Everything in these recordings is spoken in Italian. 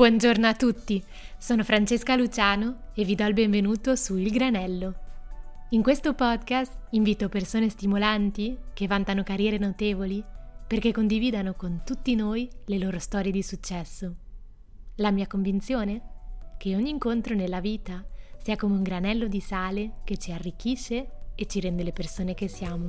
Buongiorno a tutti, sono Francesca Luciano e vi do il benvenuto su Il Granello. In questo podcast invito persone stimolanti che vantano carriere notevoli perché condividano con tutti noi le loro storie di successo. La mia convinzione? Che ogni incontro nella vita sia come un granello di sale che ci arricchisce e ci rende le persone che siamo.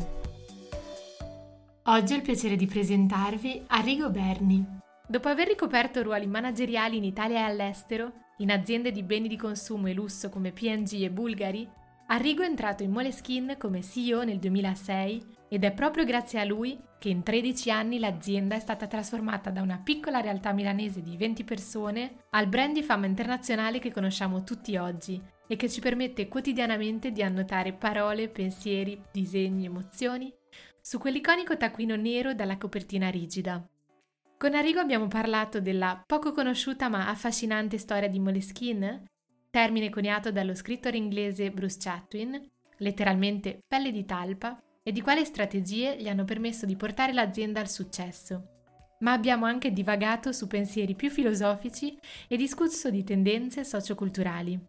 Oggi ho il piacere di presentarvi Arrigo Berni, Dopo aver ricoperto ruoli manageriali in Italia e all'estero, in aziende di beni di consumo e lusso come P&G e Bulgari, Arrigo è entrato in Moleskin come CEO nel 2006 ed è proprio grazie a lui che in 13 anni l'azienda è stata trasformata da una piccola realtà milanese di 20 persone al brand di fama internazionale che conosciamo tutti oggi e che ci permette quotidianamente di annotare parole, pensieri, disegni, emozioni su quell'iconico taccuino nero dalla copertina rigida. Con Arrigo abbiamo parlato della poco conosciuta ma affascinante storia di Moleskine, termine coniato dallo scrittore inglese Bruce Chatwin, letteralmente pelle di talpa, e di quali strategie gli hanno permesso di portare l'azienda al successo. Ma abbiamo anche divagato su pensieri più filosofici e discusso di tendenze socioculturali.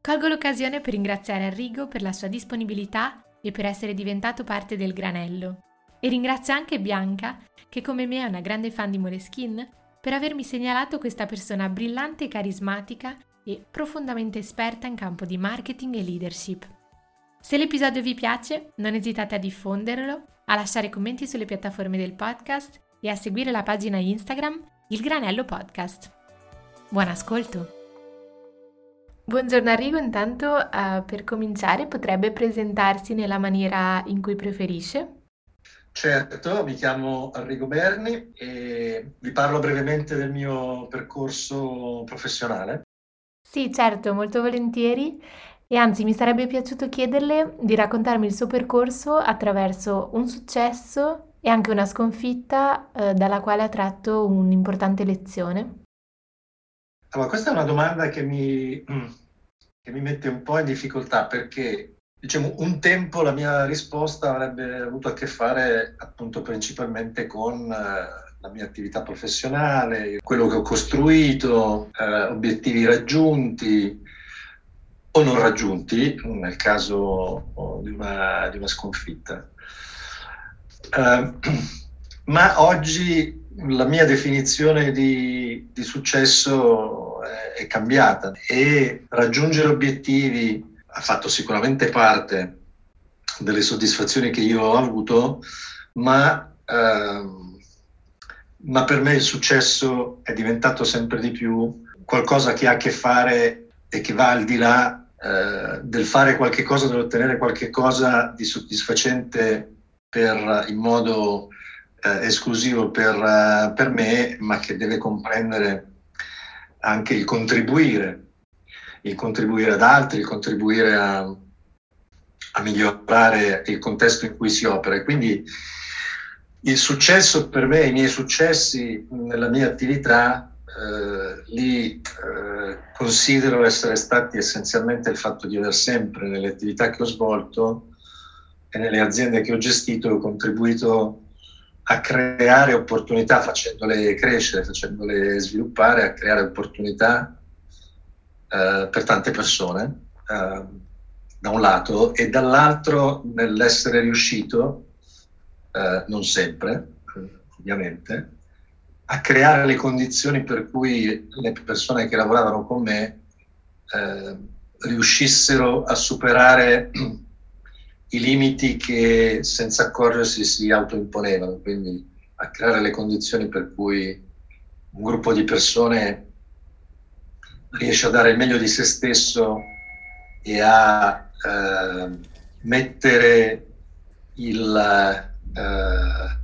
Colgo l'occasione per ringraziare Arrigo per la sua disponibilità e per essere diventato parte del granello. E ringrazio anche Bianca, che come me è una grande fan di Moleskin, per avermi segnalato questa persona brillante e carismatica e profondamente esperta in campo di marketing e leadership. Se l'episodio vi piace, non esitate a diffonderlo, a lasciare commenti sulle piattaforme del podcast e a seguire la pagina Instagram Il Granello Podcast. Buon ascolto! Buongiorno Arrigo, intanto uh, per cominciare potrebbe presentarsi nella maniera in cui preferisce? Certo, mi chiamo Arrigo Berni e vi parlo brevemente del mio percorso professionale. Sì, certo, molto volentieri. E anzi, mi sarebbe piaciuto chiederle di raccontarmi il suo percorso attraverso un successo e anche una sconfitta eh, dalla quale ha tratto un'importante lezione. Allora, questa è una domanda che mi, che mi mette un po' in difficoltà perché Diciamo, un tempo la mia risposta avrebbe avuto a che fare appunto principalmente con eh, la mia attività professionale, quello che ho costruito, eh, obiettivi raggiunti o non raggiunti nel caso di una, di una sconfitta. Eh, ma oggi la mia definizione di, di successo è, è cambiata e raggiungere obiettivi ha fatto sicuramente parte delle soddisfazioni che io ho avuto, ma, ehm, ma per me il successo è diventato sempre di più qualcosa che ha a che fare e che va al di là eh, del fare qualche cosa, dell'ottenere qualche cosa di soddisfacente per, in modo eh, esclusivo per, uh, per me, ma che deve comprendere anche il contribuire il contribuire ad altri, il contribuire a, a migliorare il contesto in cui si opera. E quindi il successo per me, i miei successi nella mia attività, eh, li eh, considero essere stati essenzialmente il fatto di aver sempre nelle attività che ho svolto e nelle aziende che ho gestito contribuito a creare opportunità facendole crescere, facendole sviluppare, a creare opportunità eh, per tante persone, eh, da un lato, e dall'altro nell'essere riuscito, eh, non sempre, ovviamente, a creare le condizioni per cui le persone che lavoravano con me eh, riuscissero a superare i limiti che senza accorgersi si autoimponevano, quindi a creare le condizioni per cui un gruppo di persone riesce a dare il meglio di se stesso e a eh, mettere il, eh,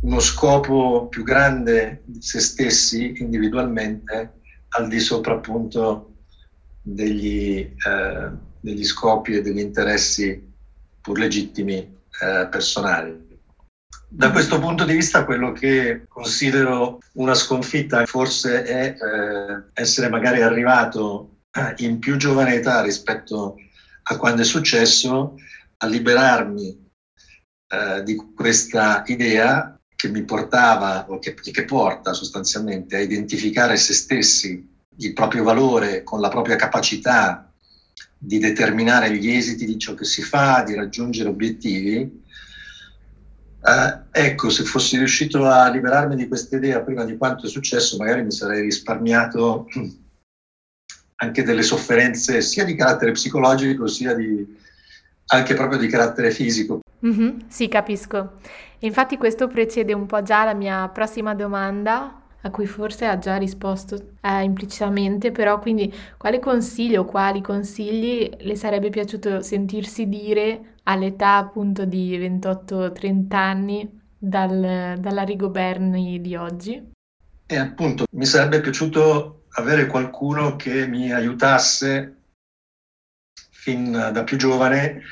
uno scopo più grande di se stessi individualmente al di sopra appunto degli, eh, degli scopi e degli interessi pur legittimi eh, personali. Da questo punto di vista quello che considero una sconfitta forse è eh, essere magari arrivato eh, in più giovane età rispetto a quando è successo a liberarmi eh, di questa idea che mi portava o che, che porta sostanzialmente a identificare se stessi, il proprio valore con la propria capacità di determinare gli esiti di ciò che si fa, di raggiungere obiettivi, eh, ecco, se fossi riuscito a liberarmi di questa idea prima di quanto è successo, magari mi sarei risparmiato anche delle sofferenze sia di carattere psicologico sia di, anche proprio di carattere fisico. Mm-hmm, sì, capisco. Infatti questo precede un po' già la mia prossima domanda, a cui forse ha già risposto eh, implicitamente, però quindi quale consiglio o quali consigli le sarebbe piaciuto sentirsi dire all'età appunto di 28-30 anni dal, dalla Rigoberni di oggi? E appunto mi sarebbe piaciuto avere qualcuno che mi aiutasse fin da più giovane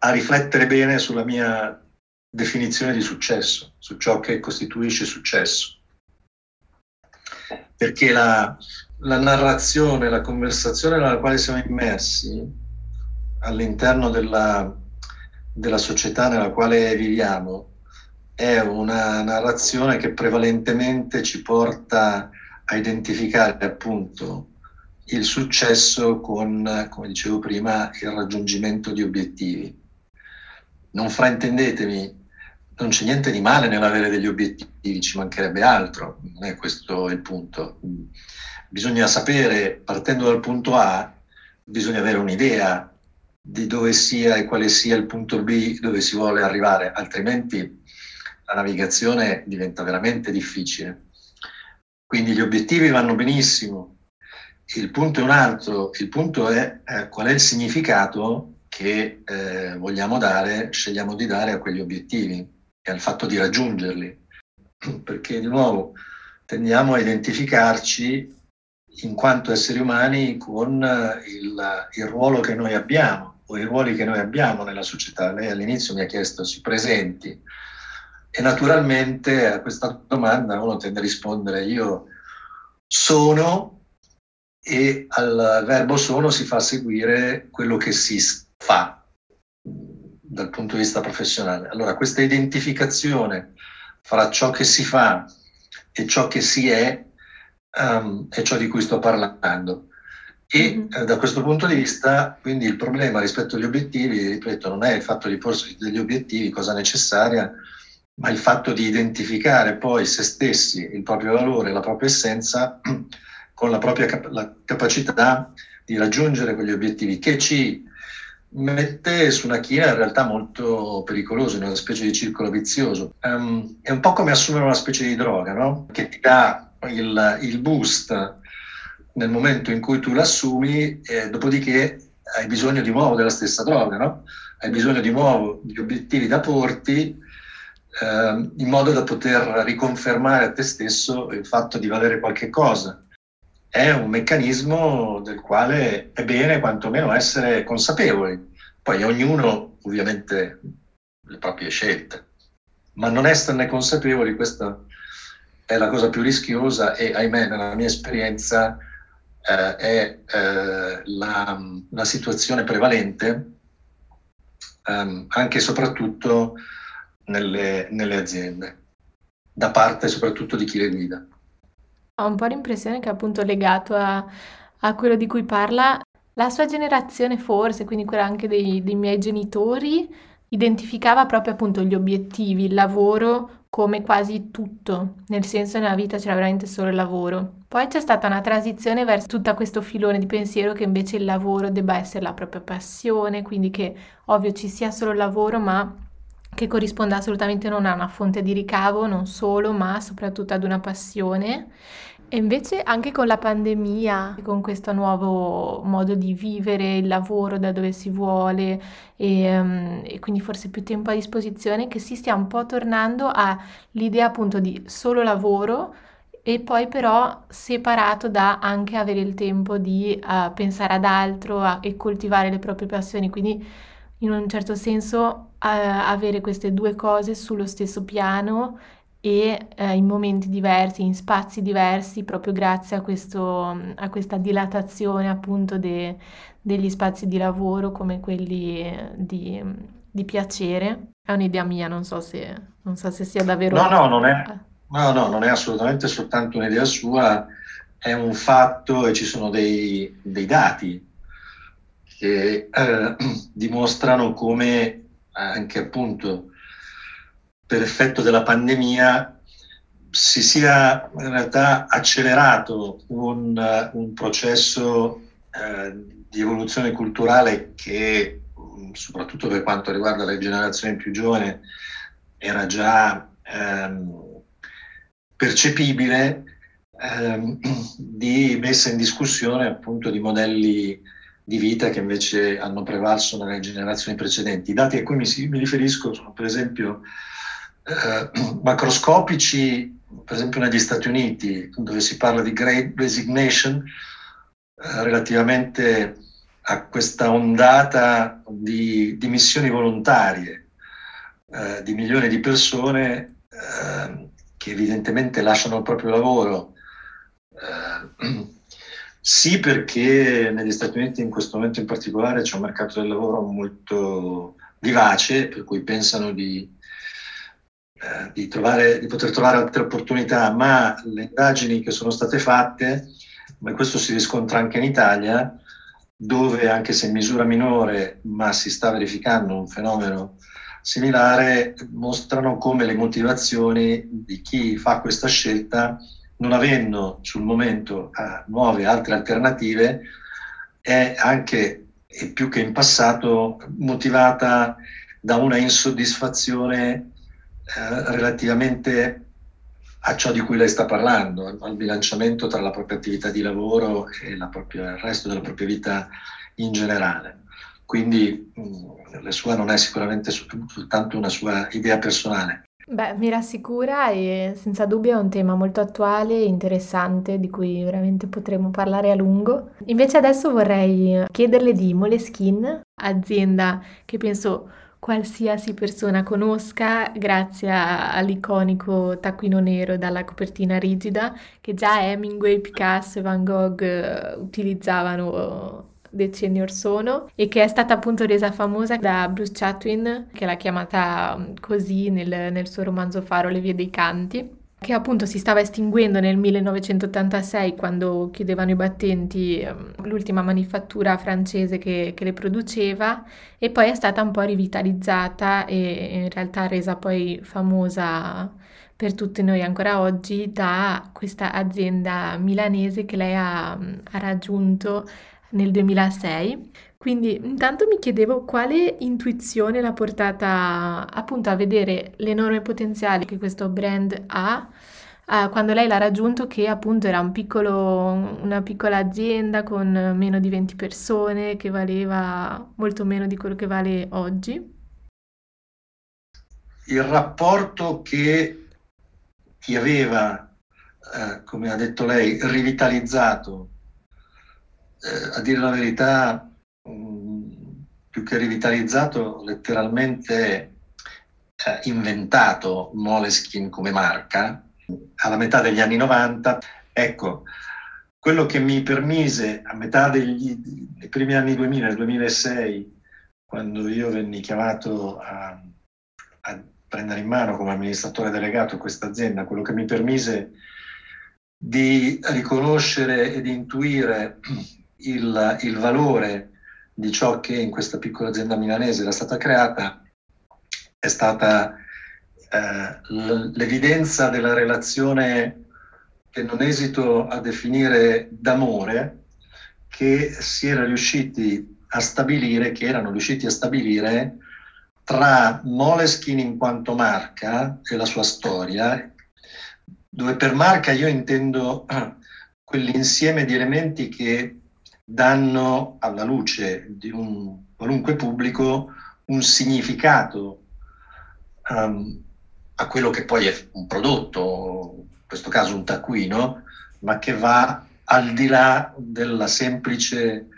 a riflettere bene sulla mia definizione di successo, su ciò che costituisce successo. Perché la, la narrazione, la conversazione nella quale siamo immersi all'interno della, della società nella quale viviamo è una narrazione che prevalentemente ci porta a identificare appunto il successo con, come dicevo prima, il raggiungimento di obiettivi. Non fraintendetemi, non c'è niente di male nell'avere degli obiettivi, ci mancherebbe altro, non è questo il punto. Bisogna sapere, partendo dal punto A, bisogna avere un'idea di dove sia e quale sia il punto B dove si vuole arrivare, altrimenti la navigazione diventa veramente difficile. Quindi gli obiettivi vanno benissimo, il punto è un altro, il punto è eh, qual è il significato che eh, vogliamo dare, scegliamo di dare a quegli obiettivi e al fatto di raggiungerli, perché di nuovo tendiamo a identificarci in quanto esseri umani con eh, il, il, ruolo che noi abbiamo o i ruoli che noi abbiamo nella società. Lei all'inizio mi ha chiesto si presenti? E naturalmente a questa domanda uno tende a rispondere io sono e al verbo sono si fa seguire quello che si fa dal punto di vista professionale. Allora, questa identificazione fra ciò che si fa e ciò che si è um, è ciò di cui sto parlando. E mm-hmm. eh, da questo punto di vista, quindi il problema rispetto agli obiettivi, ripeto, non è il fatto di porsi degli obiettivi, cosa necessaria, ma il fatto di identificare poi se stessi, il proprio valore, la propria essenza, con la propria cap- la capacità di raggiungere quegli obiettivi che ci mette su una china in realtà molto pericolosa, in una specie di circolo vizioso. Um, è un po' come assumere una specie di droga, no? Che ti dà il, il boost nel momento in cui tu l'assumi, e dopodiché hai bisogno di nuovo della stessa droga, no? Hai bisogno di nuovo di obiettivi da porti eh, in modo da poter riconfermare a te stesso il fatto di valere qualche cosa. È un meccanismo del quale è bene quantomeno essere consapevoli. Poi ognuno ovviamente le proprie scelte, ma non esserne consapevoli, questa è la cosa più rischiosa e ahimè nella mia esperienza eh, è eh, la, la, situazione prevalente ehm, anche e soprattutto nelle, nelle aziende, da parte soprattutto di chi le guida. Ho un po' l'impressione che appunto legato a, a quello di cui parla la sua generazione forse, quindi quella anche dei, dei miei genitori, identificava proprio appunto gli obiettivi, il lavoro come quasi tutto, nel senso nella vita c'era veramente solo il lavoro. Poi c'è stata una transizione verso tutto questo filone di pensiero che invece il lavoro debba essere la propria passione, quindi che ovvio ci sia solo il lavoro, ma che corrisponda assolutamente non a una fonte di ricavo, non solo, ma soprattutto ad una passione. E invece anche con la pandemia, con questo nuovo modo di vivere, il lavoro da dove si vuole e, um, e, quindi forse più tempo a disposizione, che si stia un po' tornando all'idea appunto di solo lavoro e poi però separato da anche avere il tempo di uh, pensare ad altro a, e coltivare le proprie passioni. Quindi in un certo senso uh, avere queste due cose sullo stesso piano e eh, in momenti diversi, in spazi diversi, proprio grazie a, questo, a questa dilatazione appunto de, degli spazi di lavoro come quelli di, di piacere. È un'idea mia, non so se, non so se sia davvero... No, no, non è, no, no, non è assolutamente soltanto un'idea sua, è un fatto e ci sono dei, dei dati che eh, dimostrano come anche appunto per effetto della pandemia si sia in realtà accelerato un, un processo eh, di evoluzione culturale che soprattutto per quanto riguarda le generazioni più giovani era già ehm, percepibile ehm, di messa in discussione appunto di modelli di vita che invece hanno prevalso nelle generazioni precedenti. I dati a cui mi, mi riferisco sono per esempio eh, macroscopici, per esempio negli Stati Uniti, dove si parla di Great Resignation, eh, relativamente a questa ondata di dimissioni volontarie eh, di milioni di persone che evidentemente lasciano il proprio lavoro. Sì, perché negli Stati Uniti in questo momento in particolare c'è un mercato del lavoro molto vivace, per cui pensano di eh, di, trovare, di, poter trovare altre opportunità, ma le indagini che sono state fatte, ma questo si riscontra anche in Italia, dove anche se in misura minore, ma si sta verificando un fenomeno similare, mostrano come le motivazioni di chi fa questa scelta, non avendo sul momento eh, nuove altre alternative, è anche e più che in passato motivata da una insoddisfazione eh, relativamente a ciò di cui lei sta parlando, al bilanciamento tra la propria attività di lavoro e propria, il resto della propria vita in generale. Quindi mh, mm, la sua non è sicuramente soltanto una sua idea personale. Beh, mi rassicura e senza dubbio è un tema molto attuale e interessante di cui veramente potremo parlare a lungo. Invece adesso vorrei chiederle di Moleskin, azienda che penso qualsiasi persona conosca grazie all'iconico taccuino nero dalla copertina rigida che già Hemingway, Picasso e Van Gogh eh, utilizzavano decenni or sono e che è stata appunto resa famosa da Bruce Chatwin che l'ha chiamata mm, così nel, nel suo romanzo Faro Le vie dei canti che appunto si stava estinguendo nel 1986 quando chiudevano i battenti ehm, l'ultima manifattura francese che, che, le produceva e poi è stata un po' rivitalizzata e in realtà resa poi famosa per tutti noi ancora oggi da questa azienda milanese che lei ha, ha raggiunto nel 2006 quindi intanto mi chiedevo quale intuizione l'ha portata appunto a vedere l'enorme potenziale che questo brand ha uh, quando lei l'ha raggiunto che appunto era un piccolo, una piccola azienda con meno di 20 persone che valeva molto meno di quello che vale oggi. Il rapporto che ti aveva, eh, come ha detto lei, rivitalizzato, eh, a dire la verità, più che rivitalizzato, letteralmente eh, inventato Moleskin come marca alla metà degli anni 90. Ecco, quello che mi permise a metà degli, dei primi anni 2000, nel 2006, quando io venni chiamato a, a prendere in mano come amministratore delegato questa azienda, quello che mi permise di riconoscere e di intuire il, il valore di ciò che in questa piccola azienda milanese era stata creata è stata eh, l'evidenza della relazione che non esito a definire d'amore che si era riusciti a stabilire, che erano riusciti a stabilire tra Moleskin in quanto marca e la sua storia, dove per marca io intendo quell'insieme di elementi che danno alla luce di un qualunque pubblico un significato um, a quello che poi è un prodotto, in questo caso un taccuino, ma che va al di là della semplice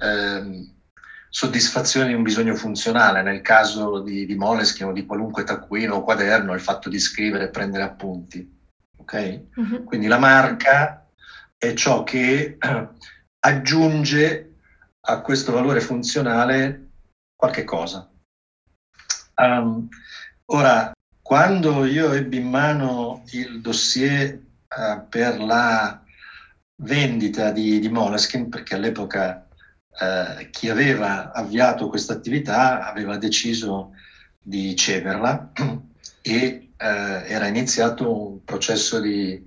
eh, soddisfazione di un bisogno funzionale. Nel caso di, di Moleskin o di qualunque taccuino o quaderno, il fatto di scrivere e prendere appunti. Okay? Uh-huh. Quindi la marca è ciò che aggiunge a questo valore funzionale qualche cosa. Um, ora, quando io ebbi in mano il dossier uh, per la vendita di, di Moleskin, perché all'epoca uh, chi aveva avviato questa attività aveva deciso di cederla e uh, era iniziato un processo di,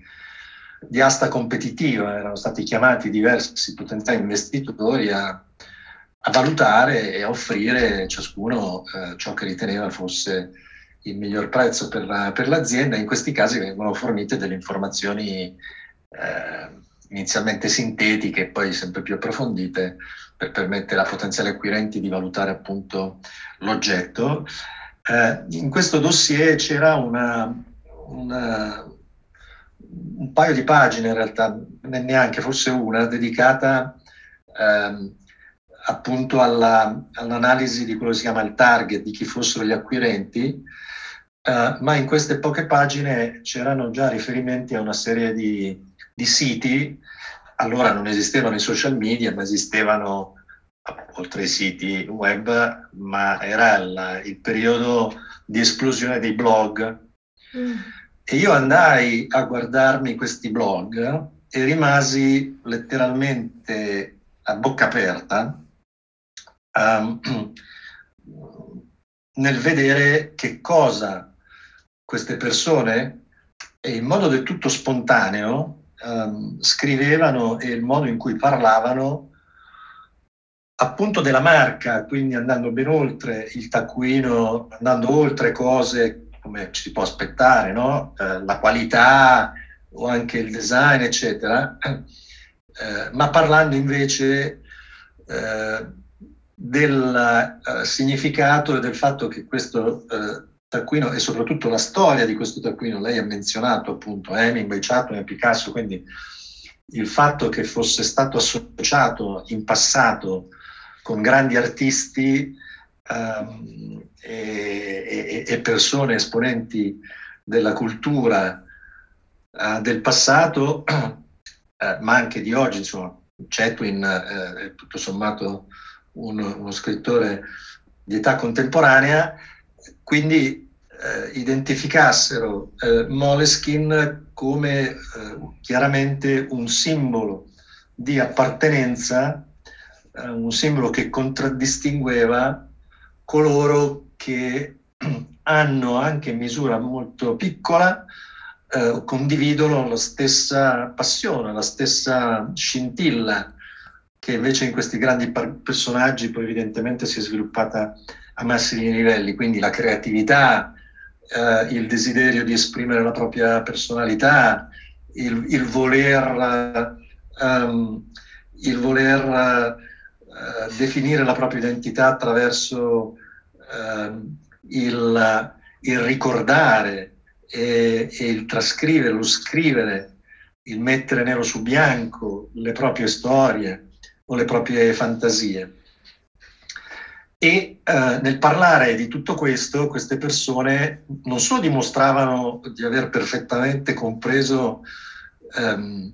di asta competitiva, erano stati chiamati diversi potenziali investitori a, a valutare e a offrire ciascuno eh, ciò che riteneva fosse il miglior prezzo per, la, per, l'azienda. In questi casi vengono fornite delle informazioni eh, inizialmente sintetiche e poi sempre più approfondite per permettere a potenziali acquirenti di valutare appunto l'oggetto. Eh, in questo dossier c'era una, una un paio di pagine in realtà, neanche forse una, dedicata ehm, appunto alla, all'analisi di quello che si chiama il target, di chi fossero gli acquirenti, eh, ma in queste poche pagine c'erano già riferimenti a una serie di, di siti, allora non esistevano i social media, ma esistevano oltre ai siti web, ma era il, il periodo di esplosione dei blog. Mm. E io andai a guardarmi questi blog e rimasi letteralmente a bocca aperta um, nel vedere che cosa queste persone, in modo del tutto spontaneo, um, scrivevano e il modo in cui parlavano appunto della marca, quindi andando ben oltre il taccuino, andando oltre cose come ci si può aspettare, no? eh, la qualità o anche il design, eccetera, eh, ma parlando invece eh, del eh, significato e del fatto che questo eh, taccuino e soprattutto la storia di questo taccuino, lei ha menzionato appunto Hemingway, Chaplin e Picasso, quindi il fatto che fosse stato associato in passato con grandi artisti um, e, e, persone esponenti della cultura uh, del passato, uh, ma anche di oggi, insomma, Chetwin uh, è tutto sommato un, uno scrittore di età contemporanea, quindi identificassero Moleskin come chiaramente un simbolo di appartenenza, un simbolo che contraddistingueva coloro che hanno anche in misura molto piccola eh, condividono la stessa passione, la stessa scintilla che invece in questi grandi personaggi poi evidentemente si è sviluppata a massimi livelli, quindi la creatività, eh, il desiderio di esprimere la propria personalità, il, il voler, um, il voler uh, definire la propria identità attraverso uh, il, il, ricordare e, e, il trascrivere, lo scrivere, il mettere nero su bianco le proprie storie o le proprie fantasie. E uh, nel parlare di tutto questo, queste persone non solo dimostravano di aver perfettamente compreso um,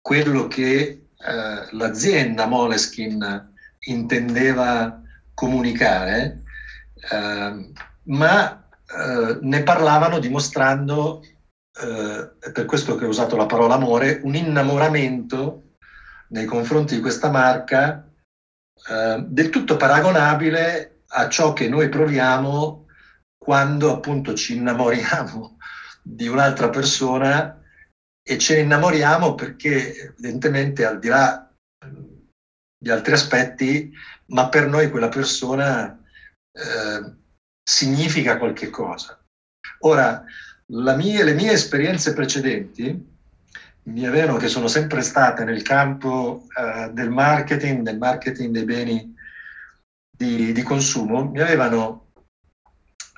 quello che uh, l'azienda Moleskin intendeva comunicare, eh, ma eh, ne parlavano dimostrando, eh, per questo che ho usato la parola amore, un innamoramento nei confronti di questa marca eh, del tutto paragonabile a ciò che noi proviamo quando appunto ci innamoriamo di un'altra persona e ce ne innamoriamo perché evidentemente al di là di altri aspetti, ma per noi quella persona eh, significa qualche cosa. Ora, mie, le mie esperienze precedenti mi avevano, che sono sempre state nel campo eh, del marketing, del marketing dei beni di, di consumo, mi avevano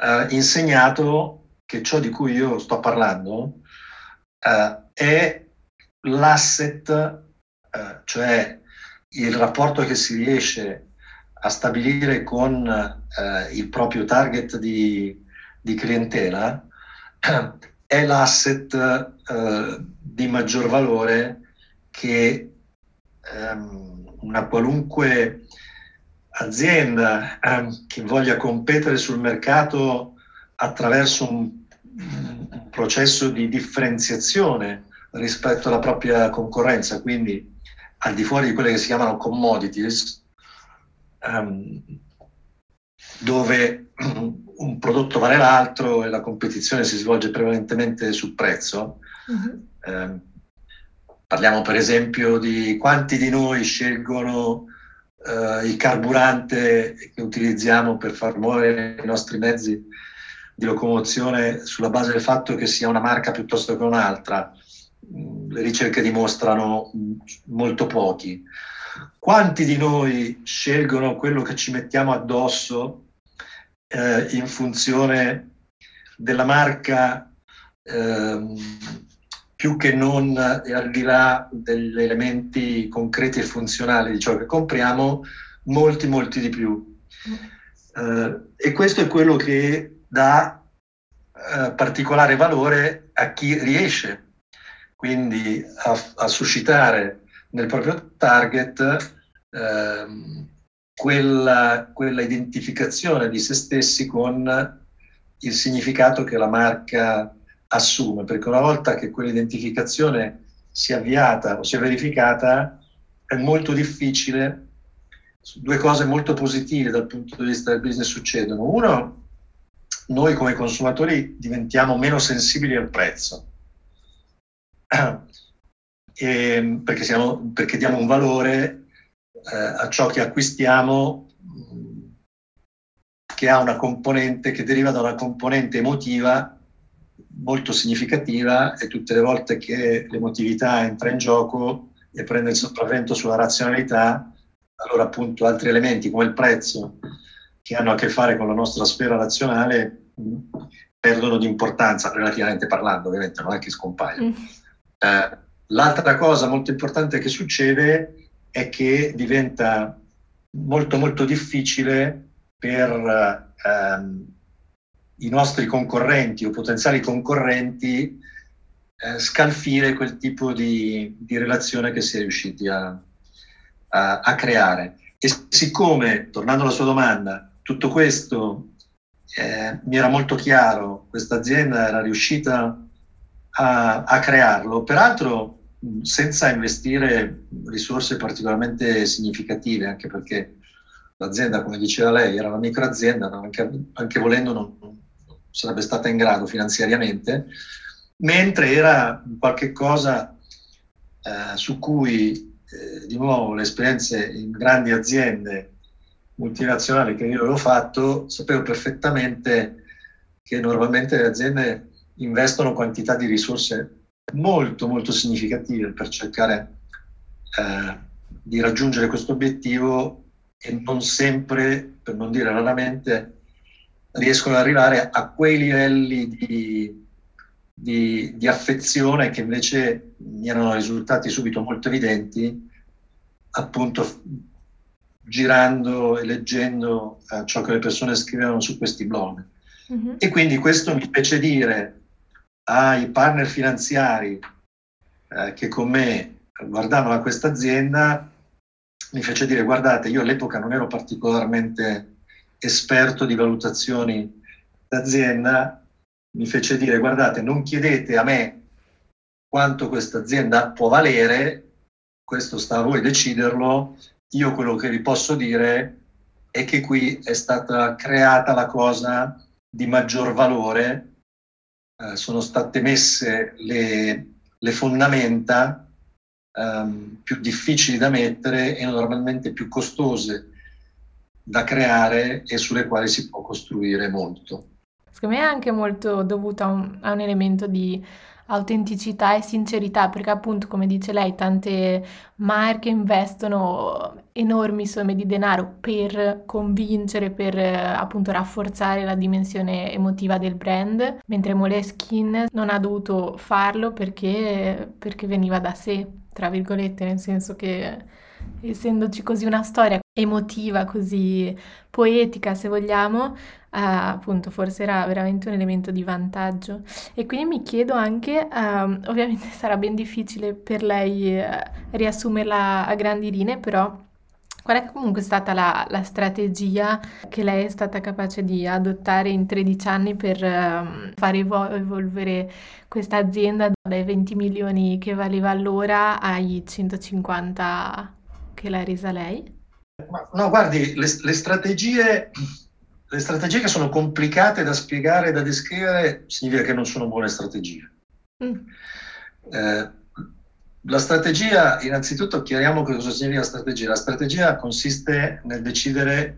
eh, insegnato che ciò di cui io sto parlando eh, è l'asset, eh, cioè il rapporto che si riesce a stabilire con eh, il proprio target di, di clientela è l'asset eh, di maggior valore che ehm, una qualunque azienda ehm, che voglia competere sul mercato attraverso un, un processo di differenziazione rispetto alla propria concorrenza, quindi al di fuori di quelle che si chiamano commodities, um, dove un prodotto vale l'altro e la competizione si svolge prevalentemente sul prezzo. Uh-huh. Eh, parliamo per esempio di quanti di noi scelgono eh, il carburante che utilizziamo per far muovere i nostri mezzi di locomozione sulla base del fatto che sia una marca piuttosto che un'altra. Mm, le ricerche dimostrano molto pochi. Quanti di noi scelgono quello che ci mettiamo addosso eh, in funzione della marca eh, più che non al di là degli elementi concreti e funzionali di ciò che compriamo, molti, molti di più. Eh, e questo è quello che dà eh, particolare valore a chi riesce quindi a, a suscitare nel proprio target eh, quella, quella identificazione di se stessi con il significato che la marca assume, perché una volta che quell'identificazione sia avviata o sia verificata, è molto difficile. Due cose molto positive dal punto di vista del business succedono. Uno, noi come consumatori diventiamo meno sensibili al prezzo, e, perché, siamo, perché diamo un valore eh, a ciò che acquistiamo che ha una componente che deriva da una componente emotiva molto significativa e tutte le volte che l'emotività entra in gioco e prende il sopravvento sulla razionalità, allora appunto altri elementi come il prezzo che hanno a che fare con la nostra sfera razionale perdono di importanza relativamente parlando, ovviamente non è che scompaiono. Mm. Eh, l'altra cosa molto importante che succede è che diventa molto molto difficile per ehm, i nostri concorrenti o potenziali concorrenti eh, scalfire quel tipo di, di, relazione che si è riusciti a, a, a, creare. E siccome, tornando alla sua domanda, tutto questo eh, mi era molto chiaro, questa azienda era riuscita a, a crearlo, peraltro senza investire risorse particolarmente significative, anche perché l'azienda, come diceva lei, era una microazienda, anche, anche volendo non, non, sarebbe stata in grado finanziariamente, mentre era qualche cosa eh, su cui, eh, di nuovo, le esperienze in grandi aziende multinazionali che io avevo fatto, sapevo perfettamente che normalmente le aziende investono quantità di risorse molto molto significative per cercare eh, di raggiungere questo obiettivo e non sempre, per non dire raramente, riescono ad arrivare a quei livelli di, di, di affezione che invece mi erano risultati subito molto evidenti, appunto girando e leggendo eh, ciò che le persone scrivevano su questi blog. Mm-hmm. E quindi questo mi fece dire ai partner finanziari eh, che con me guardavano questa azienda, mi fece dire guardate, io all'epoca non ero particolarmente esperto di valutazioni d'azienda, mi fece dire guardate, non chiedete a me quanto questa azienda può valere, questo sta a voi deciderlo, io quello che vi posso dire è che qui è stata creata la cosa di maggior valore eh, sono state messe le, le fondamenta ehm, più difficili da mettere e normalmente più costose da creare e sulle quali si può costruire molto. Secondo me è anche molto dovuto a un, a un elemento di autenticità e sincerità, perché appunto, come dice lei, tante marche investono enormi somme di denaro per convincere, per appunto rafforzare la dimensione emotiva del brand, mentre Moleskine non ha dovuto farlo perché, perché veniva da sé, tra virgolette, nel senso che essendoci così una storia emotiva, così poetica, se vogliamo, eh, appunto forse era veramente un elemento di vantaggio. E quindi mi chiedo anche, ehm, ovviamente sarà ben difficile per lei eh, riassumerla a grandi linee, però Qual è comunque stata la, la, strategia che lei è stata capace di adottare in 13 anni per um, far evol- evolvere questa azienda dai 20 milioni che valeva allora ai 150 che l'ha resa lei? No, guardi, le, le, strategie, le strategie che sono complicate da spiegare, da descrivere, significa che non sono buone strategie. Mm. Eh, la strategia, innanzitutto chiariamo cosa significa strategia. La strategia consiste nel decidere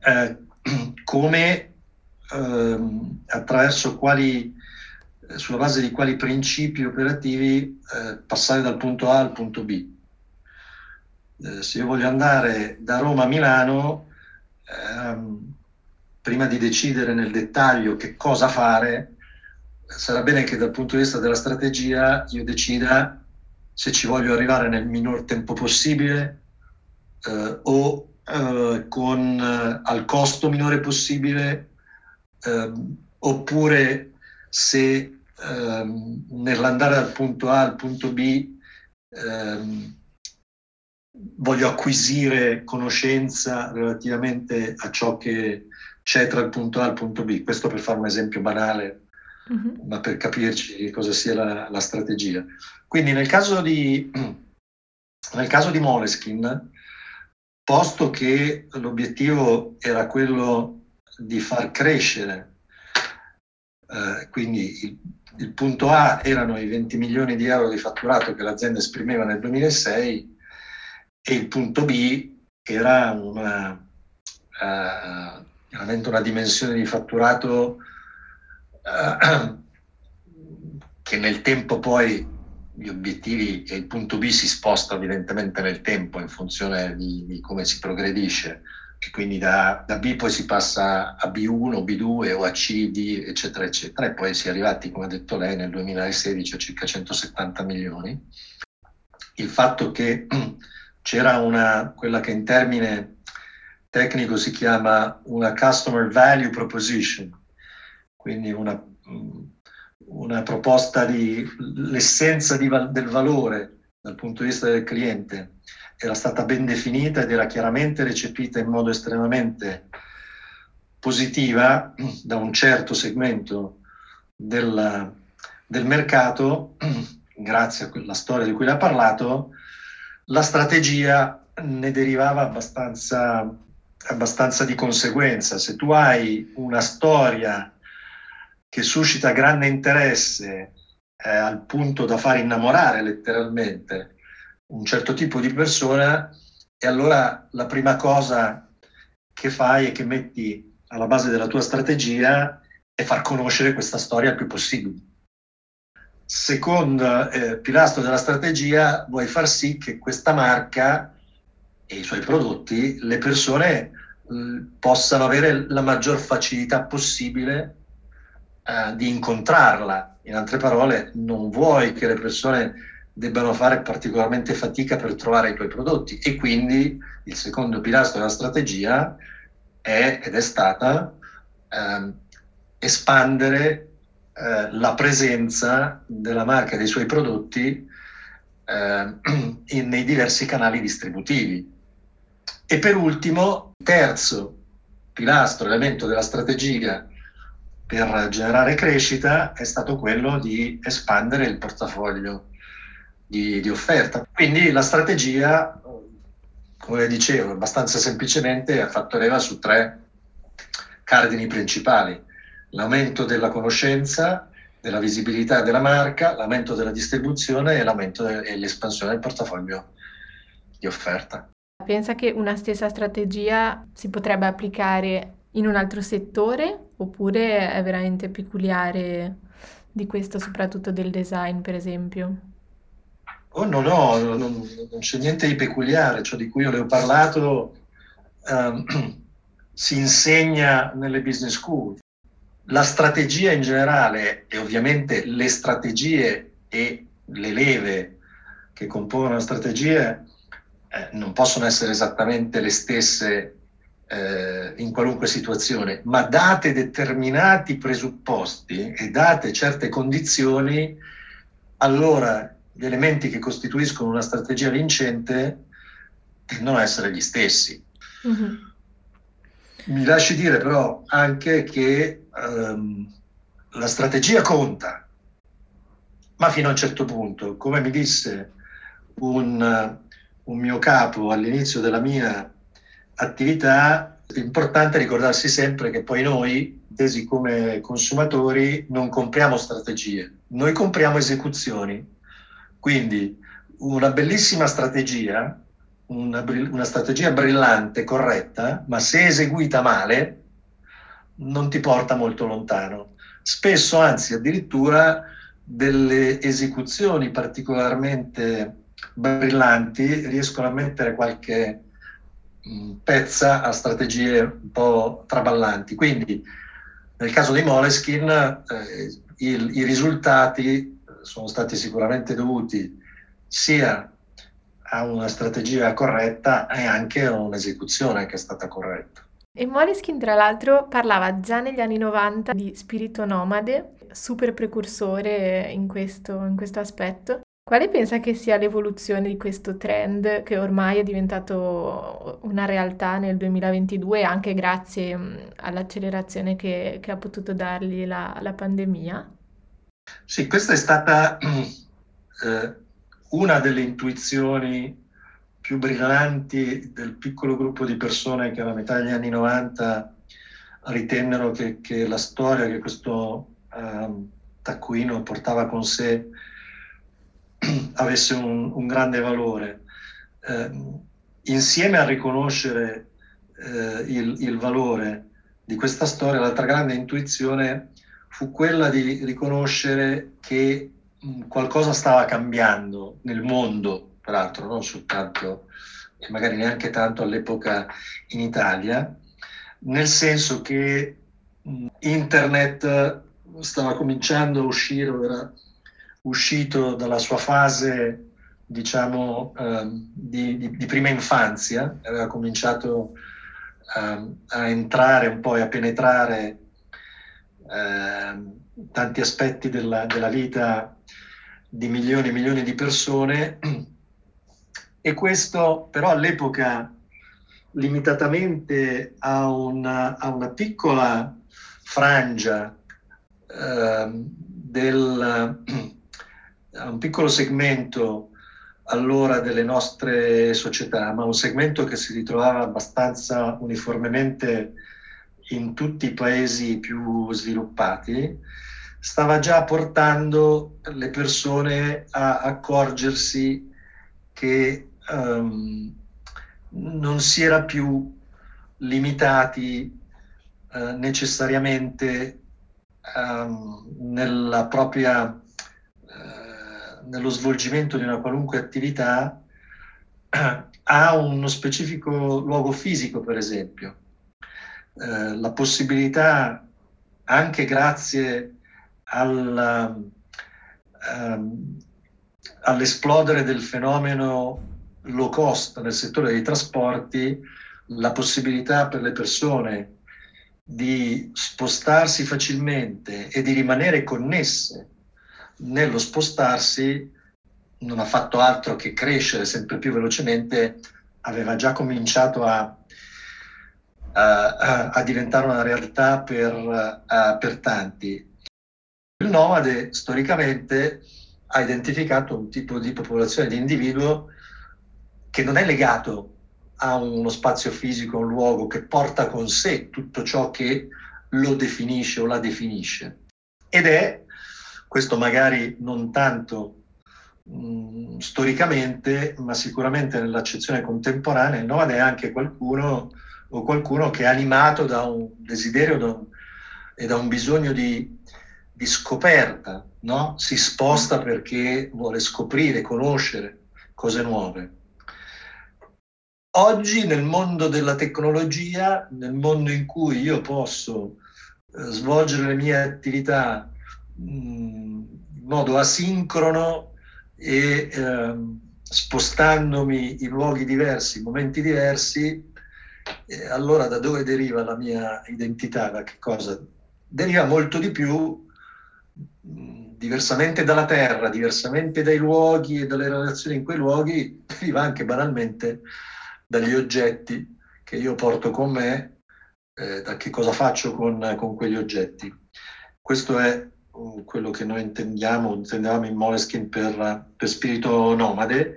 eh, come, eh, attraverso quali, sulla base di quali principi operativi eh, passare dal punto A al punto B. Eh, se io voglio andare da Roma a Milano, ehm, prima di decidere nel dettaglio che cosa fare, sarà bene che dal punto di vista della strategia io decida se ci voglio arrivare nel minor tempo possibile eh, o eh, con, eh, al costo minore possibile ehm, oppure se ehm, nell'andare dal punto A al punto B ehm, voglio acquisire conoscenza relativamente a ciò che c'è tra il punto A e il punto B. Questo per fare un esempio banale, uh-huh. ma per capirci cosa sia la, la strategia. Quindi nel caso di, nel caso di Moleskin, posto che l'obiettivo era quello di far crescere, eh, quindi il, il, punto A erano i 20 milioni di euro di fatturato che l'azienda esprimeva nel 2006 e il punto B era una, uh, una dimensione di fatturato uh, che nel tempo poi gli obiettivi e il punto B si sposta evidentemente nel tempo in funzione di, di come si progredisce, e quindi da, da, B poi si passa a B1, B2 o a C, D, eccetera, eccetera, e poi si è arrivati, come ha detto lei, nel 2016 a circa 170 milioni. Il fatto che c'era una, quella che in termine tecnico si chiama una Customer Value Proposition, quindi una una proposta di l'essenza di, del valore dal punto di vista del cliente era stata ben definita ed era chiaramente recepita in modo estremamente positiva da un certo segmento del, del mercato, grazie a quella storia di cui l'ha parlato, la strategia ne derivava abbastanza, abbastanza di conseguenza. Se tu hai una storia che suscita grande interesse eh, al punto da far innamorare letteralmente un certo tipo di persona e allora la prima cosa che fai e che metti alla base della tua strategia è far conoscere questa storia il più possibile. Secondo eh, pilastro della strategia vuoi far sì che questa marca e i suoi prodotti le persone possano avere la maggior facilità possibile eh, di incontrarla. In altre parole, non vuoi che le persone debbano fare particolarmente fatica per trovare i tuoi prodotti e quindi il secondo pilastro della strategia è ed è stata eh, espandere eh, la presenza della marca e dei suoi prodotti eh, in, nei diversi canali distributivi. E per ultimo, terzo pilastro, elemento della strategia per generare crescita è stato quello di espandere il portafoglio di, di offerta. Quindi la strategia, come dicevo, abbastanza semplicemente ha fatto leva su tre cardini principali. L'aumento della conoscenza, della visibilità della marca, l'aumento della distribuzione e l'aumento de- e l'espansione del portafoglio di offerta. Pensa che una stessa strategia si potrebbe applicare in un altro settore oppure è veramente peculiare di questo, soprattutto del design, per esempio? Oh no, no, non, non c'è niente di peculiare, ciò di cui io le ho parlato um, si insegna nelle business school. La strategia in generale e ovviamente le strategie e le leve che compongono la strategia eh, non possono essere esattamente le stesse eh, in qualunque situazione, ma date determinati presupposti e date certe condizioni, allora gli elementi che costituiscono una strategia vincente tendono a essere gli stessi. Mm-hmm. Mi lasci dire però anche che um, la strategia conta, ma fino a un certo punto, come mi disse un, un mio capo all'inizio della mia attività, è importante ricordarsi sempre che poi noi, intesi come consumatori, non compriamo strategie, noi compriamo esecuzioni. Quindi una bellissima strategia, una, una strategia brillante, corretta, ma se eseguita male, non ti porta molto lontano. Spesso, anzi, addirittura delle esecuzioni particolarmente brillanti riescono a mettere qualche mh, pezza a strategie un po' traballanti. Quindi, nel caso di Moleskin, eh, il, i risultati sono stati sicuramente dovuti sia a una strategia corretta e anche a un'esecuzione che è stata corretta. E Moleskin, tra l'altro, parlava già negli anni 90 di spirito nomade, super precursore in questo, in questo aspetto. Quale pensa che sia l'evoluzione di questo trend che ormai è diventato una realtà nel 2022 anche grazie all'accelerazione che, che ha potuto dargli la, la, pandemia? Sì, questa è stata eh, una delle intuizioni più brillanti del piccolo gruppo di persone che alla metà degli anni 90 ritennero che, che la storia che questo eh, taccuino portava con sé avesse un, un grande valore. Eh, insieme a riconoscere eh, il, il valore di questa storia, l'altra grande intuizione fu quella di riconoscere che qualcosa stava cambiando nel mondo peraltro non soltanto e magari neanche tanto all'epoca in Italia, nel senso che internet stava cominciando a uscire, era uscito dalla sua fase diciamo eh, di, di, di, prima infanzia, aveva cominciato eh, a entrare un po' e a penetrare eh, tanti aspetti della, della vita di milioni e milioni di persone. E questo però all'epoca limitatamente a una, a una piccola frangia eh, del, a un piccolo segmento allora delle nostre società, ma un segmento che si ritrovava abbastanza uniformemente in tutti i paesi più sviluppati, stava già portando le persone a accorgersi che um, non si era più limitati uh, necessariamente um, nella propria, uh, nello svolgimento di una qualunque attività a uno specifico luogo fisico, per esempio. Uh, la possibilità, anche grazie al, um, all'esplodere del fenomeno low cost nel settore dei trasporti la possibilità per le persone di spostarsi facilmente e di rimanere connesse nello spostarsi non ha fatto altro che crescere sempre più velocemente, aveva già cominciato a, a, a diventare una realtà per, a, per tanti. Nomade storicamente ha identificato un tipo di popolazione di individuo che non è legato a uno spazio fisico, a un luogo che porta con sé tutto ciò che lo definisce o la definisce. Ed è, questo magari non tanto mh, storicamente, ma sicuramente nell'accezione contemporanea, il nomade è anche qualcuno o qualcuno che è animato da un desiderio da un, e da un bisogno di, di scoperta, no? si sposta perché vuole scoprire, conoscere cose nuove. Oggi nel mondo della tecnologia, nel mondo in cui io posso eh, svolgere le mie attività mh, in modo asincrono e eh, spostandomi in luoghi diversi, in momenti diversi, eh, allora da dove deriva la mia identità? Da che cosa? Deriva molto di più, diversamente dalla terra, diversamente dai luoghi e dalle relazioni in quei luoghi, deriva anche banalmente dagli oggetti che io porto con me, eh, da che cosa faccio con, con quegli oggetti. Questo è uh, quello che noi intendiamo, intendevamo in Moleskin per, per spirito nomade.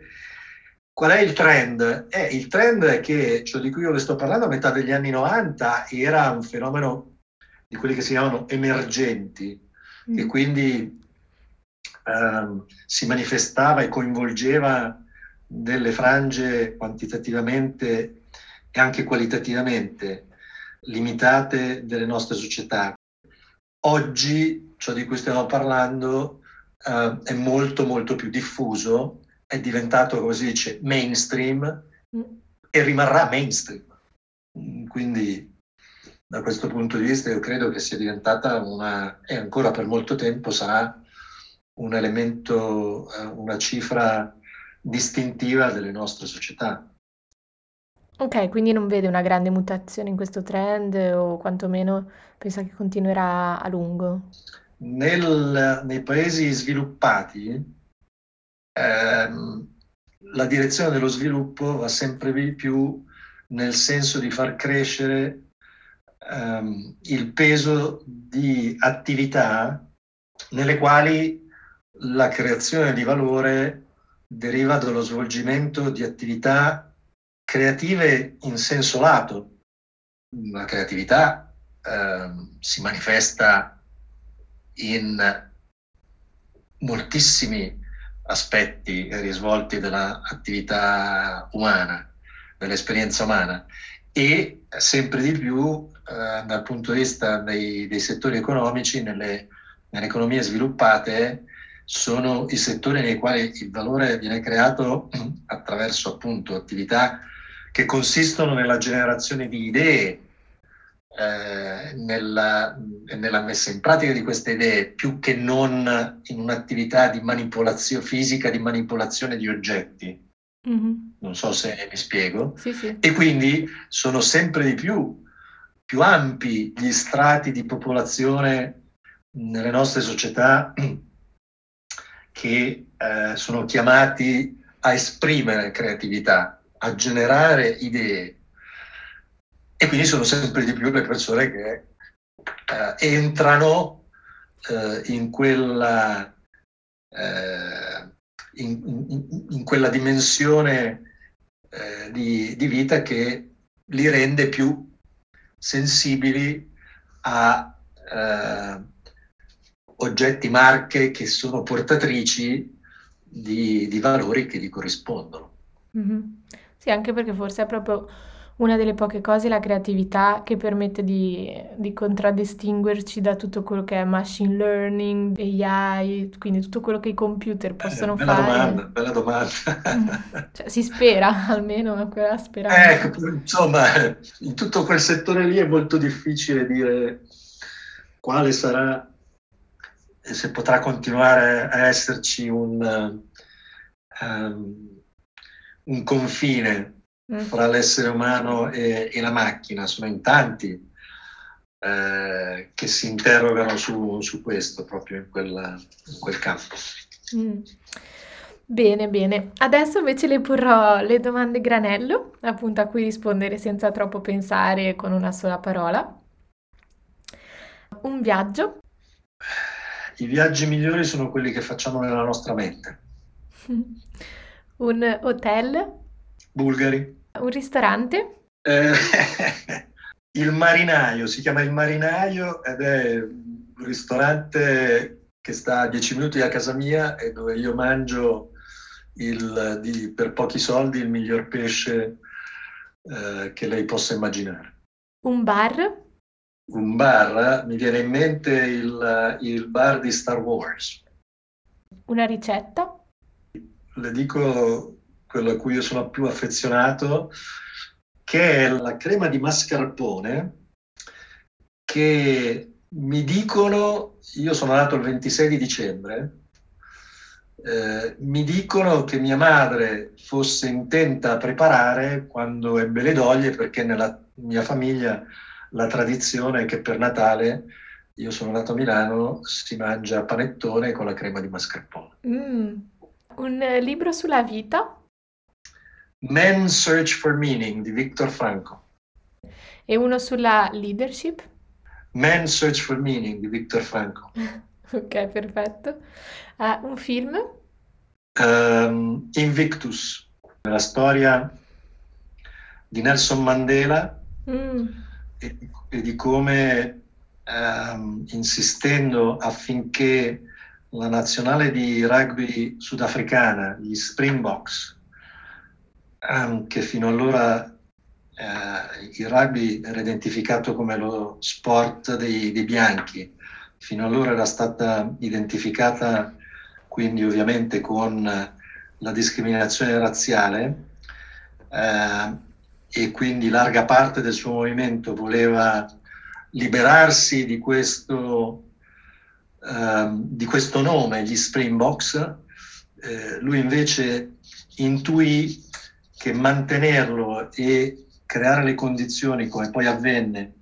Qual è il trend? Eh, il trend è che ciò di cui io le sto parlando a metà degli anni 90 era un fenomeno di quelli che si chiamano emergenti, mm. Che quindi eh, si manifestava e coinvolgeva delle frange quantitativamente e anche qualitativamente limitate delle nostre società. Oggi ciò di cui stiamo parlando eh, è molto molto più diffuso, è diventato, come si dice, mainstream mm. e rimarrà mainstream. Quindi da questo punto di vista io credo che sia diventata una, e ancora per molto tempo sarà un elemento, eh, una cifra distintiva delle nostre società. Ok, quindi non vede una grande mutazione in questo trend o quantomeno pensa che continuerà a lungo? Nel, nei paesi sviluppati ehm, la direzione dello sviluppo va sempre di più nel senso di far crescere ehm, il peso di attività nelle quali la creazione di valore deriva dallo svolgimento di attività creative in senso lato. La creatività eh, si manifesta in moltissimi aspetti risvolti dell'attività umana, dell'esperienza umana e sempre di più eh, dal punto di vista dei, dei settori economici, nelle, nelle economie sviluppate, sono i settori nei quali il valore viene creato attraverso appunto attività che consistono nella generazione di idee, eh, nella, nella, messa in pratica di queste idee, più che non in un'attività di manipolazione fisica, di manipolazione di oggetti. Mm-hmm. Non so se mi spiego. Sì, sì. E quindi sono sempre di più, più ampi gli strati di popolazione nelle nostre società che eh, sono chiamati a esprimere creatività, a generare idee. E quindi sono sempre di più le persone che eh, entrano eh, in, quella, eh, in, in, in, quella, dimensione eh, di, di vita che li rende più sensibili a eh, oggetti, marche che sono portatrici di, di valori che gli corrispondono. Mm-hmm. Sì, anche perché forse è proprio una delle poche cose la creatività che permette di, di, contraddistinguerci da tutto quello che è machine learning, AI, quindi tutto quello che i computer possono eh, bella fare. Domanda, bella domanda. cioè, si spera, almeno a quella speranza. Ecco, insomma, in tutto quel settore lì è molto difficile dire quale sarà e se potrà continuare a esserci un, um, un confine mm. Fra l'essere umano e, e, la macchina. Sono in tanti eh, che si interrogano su, su questo, proprio in, quella, in quel campo. Mm. Bene, bene. Adesso invece le porrò le domande granello, appunto a cui rispondere senza troppo pensare con una sola parola. Un viaggio i viaggi migliori sono quelli che facciamo nella nostra mente. Un hotel? Bulgari. Un ristorante? Eh, il Marinaio, si chiama Il Marinaio ed è un ristorante che sta a 10 minuti da casa mia e dove io mangio il, di, per pochi soldi il miglior pesce eh, che lei possa immaginare. Un bar? un bar, mi viene in mente il, il bar di Star Wars. Una ricetta? Le dico quello a cui io sono più affezionato, che è la crema di mascarpone che mi dicono, io sono nato il 26 di dicembre, eh, mi dicono che mia madre fosse intenta a preparare quando ebbe le doglie perché nella mia famiglia la tradizione è che per Natale, io sono nato a Milano, si mangia panettone con la crema di mascarpone. Mm. Un libro sulla vita? Men Search for Meaning di Viktor Frankl. E uno sulla leadership? Men Search for Meaning di Viktor Frankl. ok, perfetto. Uh, un film? Um, Invictus, la storia di Nelson Mandela mm. e, e, di come um, insistendo affinché la nazionale di rugby sudafricana, gli Springboks, um, che fino allora uh, il rugby era identificato come lo sport dei, dei bianchi, fino allora era stata identificata quindi ovviamente con la discriminazione razziale eh, e quindi larga parte del suo movimento voleva liberarsi di questo, eh, di questo nome, gli Springboks, eh, lui invece intuì che mantenerlo e creare le condizioni, come poi avvenne,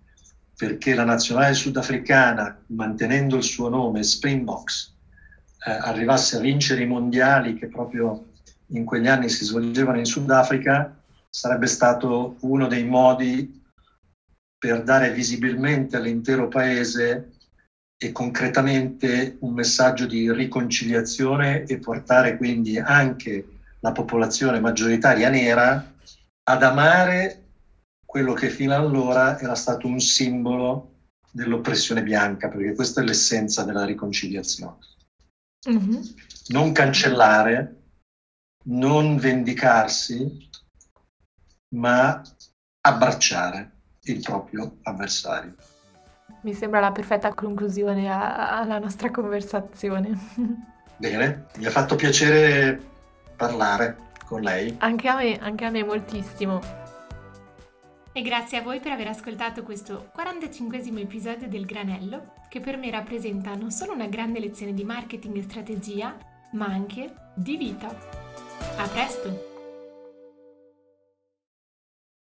perché la nazionale sudafricana, mantenendo il suo nome, Springboks, eh, arrivasse a vincere i mondiali che proprio in quegli anni si svolgevano in Sudafrica, sarebbe stato uno dei modi per dare visibilmente all'intero paese e concretamente un messaggio di riconciliazione e portare quindi anche la popolazione maggioritaria nera ad amare quello che fino allora era stato un simbolo dell'oppressione bianca, perché questa è l'essenza della riconciliazione. Mm-hmm. Non cancellare, non vendicarsi, ma abbracciare il proprio avversario. Mi sembra la perfetta conclusione alla nostra conversazione. Bene, mi ha fatto piacere parlare con lei. Anche a me, anche a me moltissimo. E grazie a voi per aver ascoltato questo 45 episodio del Granello, che per me rappresenta non solo una grande lezione di marketing e strategia, ma anche di vita. A presto!